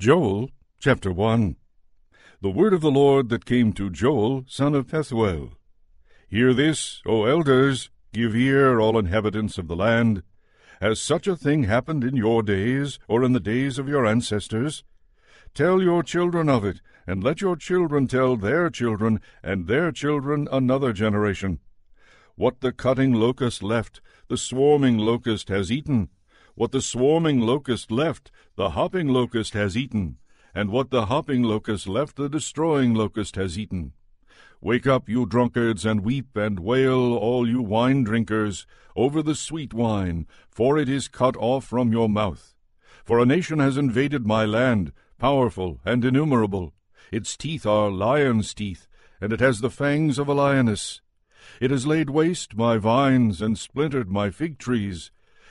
Joel chapter 1 The word of the Lord that came to Joel, son of Pethuel. Hear this, O elders, give ear, all inhabitants of the land. Has such a thing happened in your days, or in the days of your ancestors? Tell your children of it, and let your children tell their children, and their children another generation. What the cutting locust left, the swarming locust has eaten. What the swarming locust left, the hopping locust has eaten. And what the hopping locust left, the destroying locust has eaten. Wake up, you drunkards, and weep and wail, all you wine drinkers, over the sweet wine, for it is cut off from your mouth. For a nation has invaded my land, powerful and innumerable. Its teeth are lion's teeth, and it has the fangs of a lioness. It has laid waste my vines and splintered my fig trees.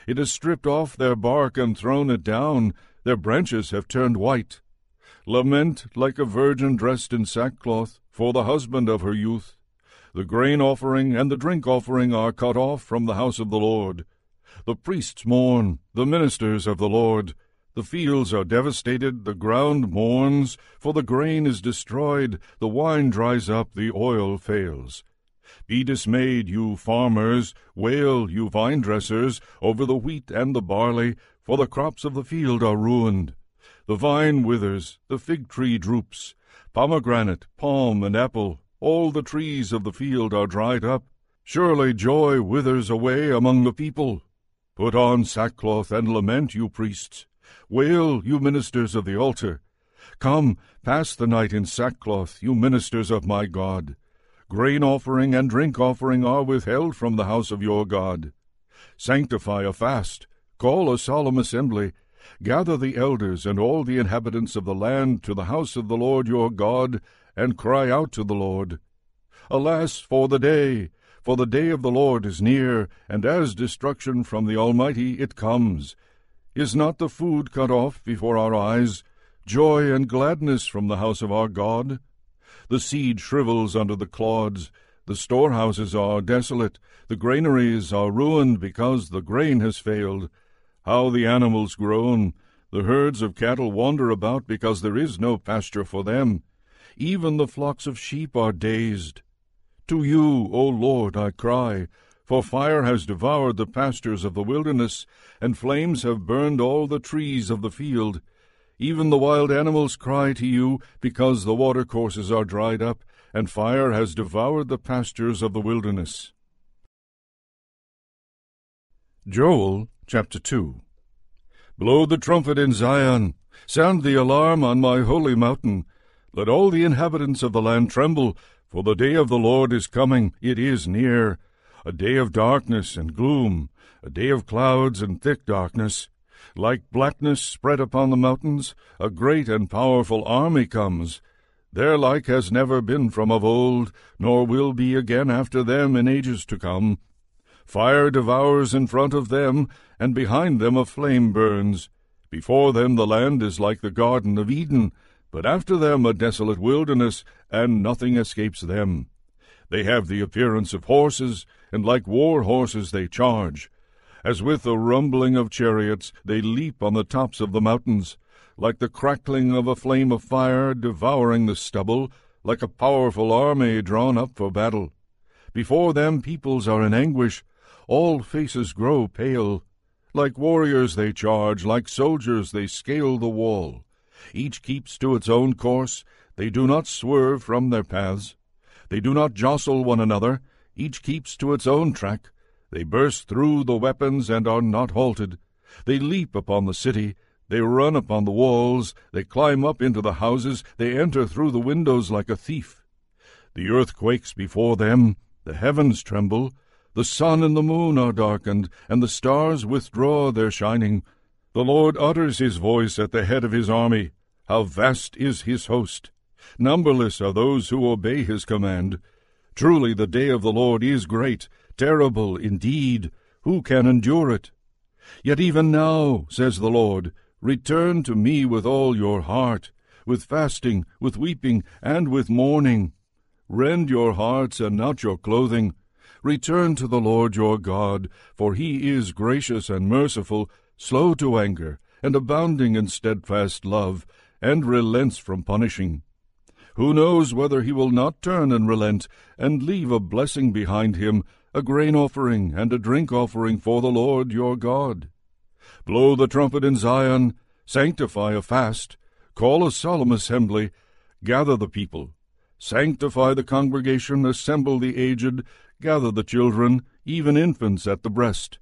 It has stripped off their bark and thrown it down. Their branches have turned white. Lament like a virgin dressed in sackcloth for the husband of her youth. The grain offering and the drink offering are cut off from the house of the Lord. The priests mourn, the ministers of the Lord. The fields are devastated, the ground mourns, for the grain is destroyed, the wine dries up, the oil fails. Be dismayed, you farmers, wail, you vine dressers, over the wheat and the barley, for the crops of the field are ruined. The vine withers, the fig tree droops, pomegranate, palm, and apple, all the trees of the field are dried up. Surely joy withers away among the people. Put on sackcloth and lament, you priests. Wail, you ministers of the altar. Come, pass the night in sackcloth, you ministers of my God. Grain offering and drink offering are withheld from the house of your God. Sanctify a fast, call a solemn assembly, gather the elders and all the inhabitants of the land to the house of the Lord your God, and cry out to the Lord. Alas for the day! For the day of the Lord is near, and as destruction from the Almighty it comes. Is not the food cut off before our eyes, joy and gladness from the house of our God? The seed shrivels under the clods, the storehouses are desolate, the granaries are ruined because the grain has failed. How the animals groan! The herds of cattle wander about because there is no pasture for them. Even the flocks of sheep are dazed. To you, O Lord, I cry, for fire has devoured the pastures of the wilderness, and flames have burned all the trees of the field. Even the wild animals cry to you, because the watercourses are dried up, and fire has devoured the pastures of the wilderness. Joel chapter 2 Blow the trumpet in Zion, sound the alarm on my holy mountain. Let all the inhabitants of the land tremble, for the day of the Lord is coming, it is near. A day of darkness and gloom, a day of clouds and thick darkness. Like blackness spread upon the mountains, a great and powerful army comes. Their like has never been from of old, nor will be again after them in ages to come. Fire devours in front of them, and behind them a flame burns. Before them the land is like the Garden of Eden, but after them a desolate wilderness, and nothing escapes them. They have the appearance of horses, and like war horses they charge. As with the rumbling of chariots, they leap on the tops of the mountains, like the crackling of a flame of fire devouring the stubble, like a powerful army drawn up for battle. Before them peoples are in anguish, all faces grow pale. Like warriors they charge, like soldiers they scale the wall. Each keeps to its own course, they do not swerve from their paths. They do not jostle one another, each keeps to its own track. They burst through the weapons and are not halted. They leap upon the city, they run upon the walls, they climb up into the houses, they enter through the windows like a thief. The earth quakes before them, the heavens tremble, the sun and the moon are darkened, and the stars withdraw their shining. The Lord utters his voice at the head of his army. How vast is his host! Numberless are those who obey his command. Truly the day of the Lord is great, terrible indeed. Who can endure it? Yet even now, says the Lord, return to me with all your heart, with fasting, with weeping, and with mourning. Rend your hearts and not your clothing. Return to the Lord your God, for he is gracious and merciful, slow to anger, and abounding in steadfast love, and relents from punishing. Who knows whether he will not turn and relent, and leave a blessing behind him, a grain offering and a drink offering for the Lord your God? Blow the trumpet in Zion, sanctify a fast, call a solemn assembly, gather the people, sanctify the congregation, assemble the aged, gather the children, even infants at the breast.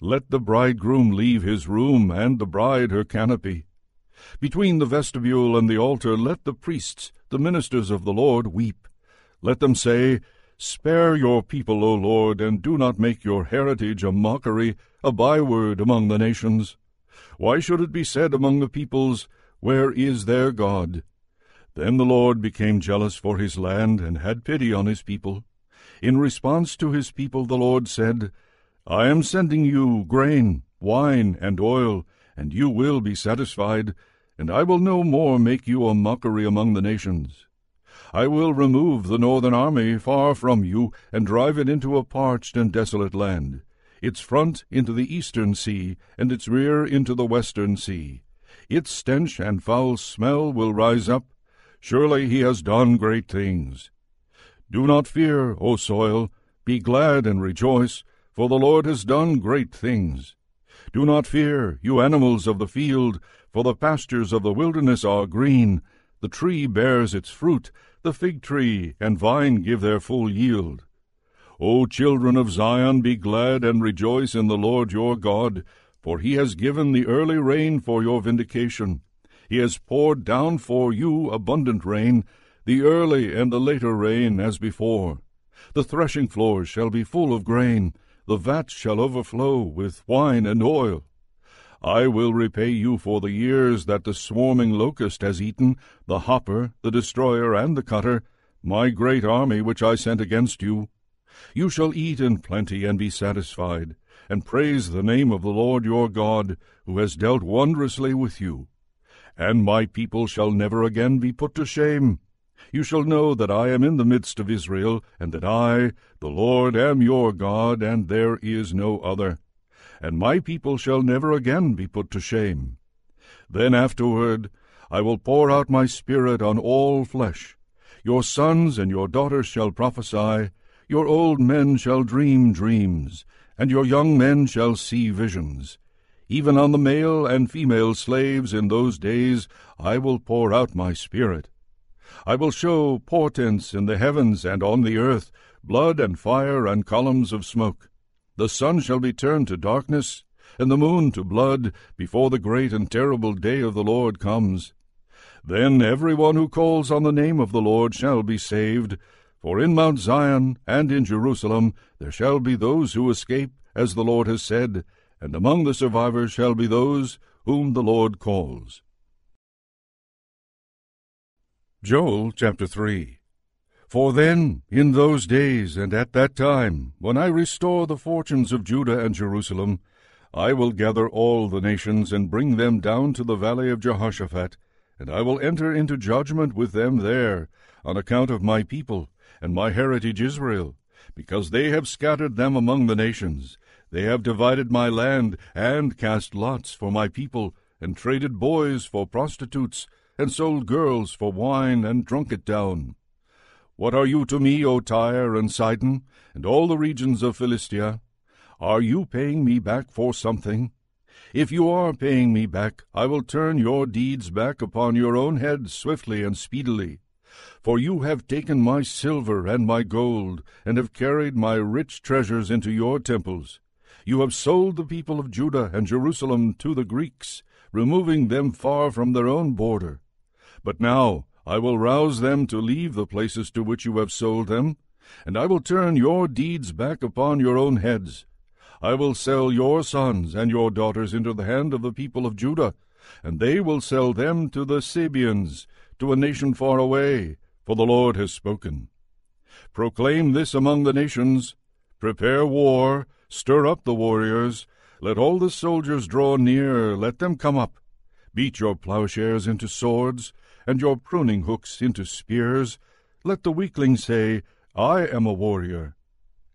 Let the bridegroom leave his room, and the bride her canopy. Between the vestibule and the altar let the priests, the ministers of the Lord, weep. Let them say, Spare your people, O Lord, and do not make your heritage a mockery, a byword among the nations. Why should it be said among the peoples, Where is their God? Then the Lord became jealous for his land, and had pity on his people. In response to his people the Lord said, I am sending you grain, wine, and oil, and you will be satisfied, and I will no more make you a mockery among the nations. I will remove the northern army far from you, and drive it into a parched and desolate land, its front into the eastern sea, and its rear into the western sea. Its stench and foul smell will rise up. Surely he has done great things. Do not fear, O soil, be glad and rejoice, for the Lord has done great things. Do not fear, you animals of the field, for the pastures of the wilderness are green. The tree bears its fruit, the fig tree and vine give their full yield. O children of Zion, be glad and rejoice in the Lord your God, for he has given the early rain for your vindication. He has poured down for you abundant rain, the early and the later rain as before. The threshing floors shall be full of grain, the vats shall overflow with wine and oil. I will repay you for the years that the swarming locust has eaten, the hopper, the destroyer, and the cutter, my great army which I sent against you. You shall eat in plenty and be satisfied, and praise the name of the Lord your God, who has dealt wondrously with you. And my people shall never again be put to shame. You shall know that I am in the midst of Israel, and that I, the Lord, am your God, and there is no other and my people shall never again be put to shame. Then afterward I will pour out my Spirit on all flesh. Your sons and your daughters shall prophesy, your old men shall dream dreams, and your young men shall see visions. Even on the male and female slaves in those days I will pour out my Spirit. I will show portents in the heavens and on the earth, blood and fire and columns of smoke. The sun shall be turned to darkness, and the moon to blood, before the great and terrible day of the Lord comes. Then every one who calls on the name of the Lord shall be saved. For in Mount Zion and in Jerusalem there shall be those who escape, as the Lord has said, and among the survivors shall be those whom the Lord calls. Joel chapter 3 for then, in those days and at that time, when I restore the fortunes of Judah and Jerusalem, I will gather all the nations and bring them down to the valley of Jehoshaphat, and I will enter into judgment with them there, on account of my people and my heritage Israel, because they have scattered them among the nations. They have divided my land, and cast lots for my people, and traded boys for prostitutes, and sold girls for wine, and drunk it down. What are you to me, O Tyre and Sidon, and all the regions of Philistia? Are you paying me back for something? If you are paying me back, I will turn your deeds back upon your own head swiftly and speedily. For you have taken my silver and my gold, and have carried my rich treasures into your temples. You have sold the people of Judah and Jerusalem to the Greeks, removing them far from their own border. But now I will rouse them to leave the places to which you have sold them, and I will turn your deeds back upon your own heads. I will sell your sons and your daughters into the hand of the people of Judah, and they will sell them to the Sabeans, to a nation far away, for the Lord has spoken. Proclaim this among the nations. Prepare war, stir up the warriors. Let all the soldiers draw near, let them come up. Beat your plowshares into swords, and your pruning hooks into spears. Let the weakling say, I am a warrior.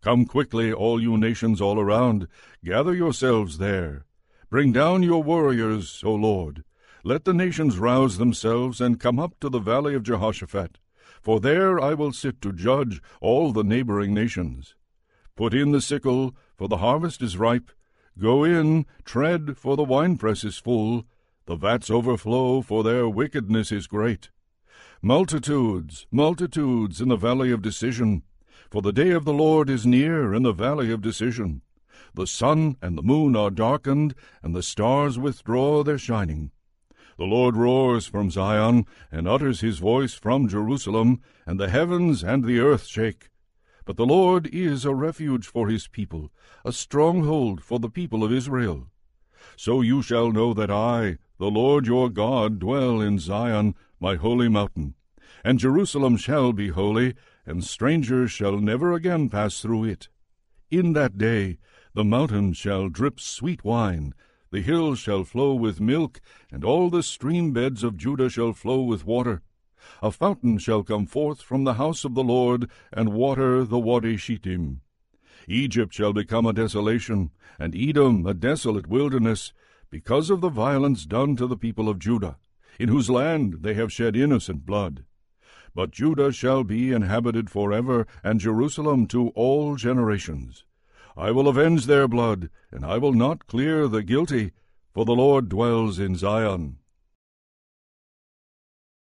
Come quickly, all you nations all around, gather yourselves there. Bring down your warriors, O Lord. Let the nations rouse themselves and come up to the valley of Jehoshaphat, for there I will sit to judge all the neighboring nations. Put in the sickle, for the harvest is ripe. Go in, tread, for the winepress is full. The vats overflow, for their wickedness is great. Multitudes, multitudes in the valley of decision, for the day of the Lord is near in the valley of decision. The sun and the moon are darkened, and the stars withdraw their shining. The Lord roars from Zion, and utters his voice from Jerusalem, and the heavens and the earth shake. But the Lord is a refuge for his people, a stronghold for the people of Israel. So you shall know that I, the Lord your God, dwell in Zion, my holy mountain. And Jerusalem shall be holy, and strangers shall never again pass through it. In that day the mountains shall drip sweet wine, the hills shall flow with milk, and all the stream beds of Judah shall flow with water. A fountain shall come forth from the house of the Lord, and water the Wadi Shittim. Egypt shall become a desolation, and Edom a desolate wilderness, because of the violence done to the people of Judah, in whose land they have shed innocent blood. But Judah shall be inhabited forever, and Jerusalem to all generations. I will avenge their blood, and I will not clear the guilty, for the Lord dwells in Zion.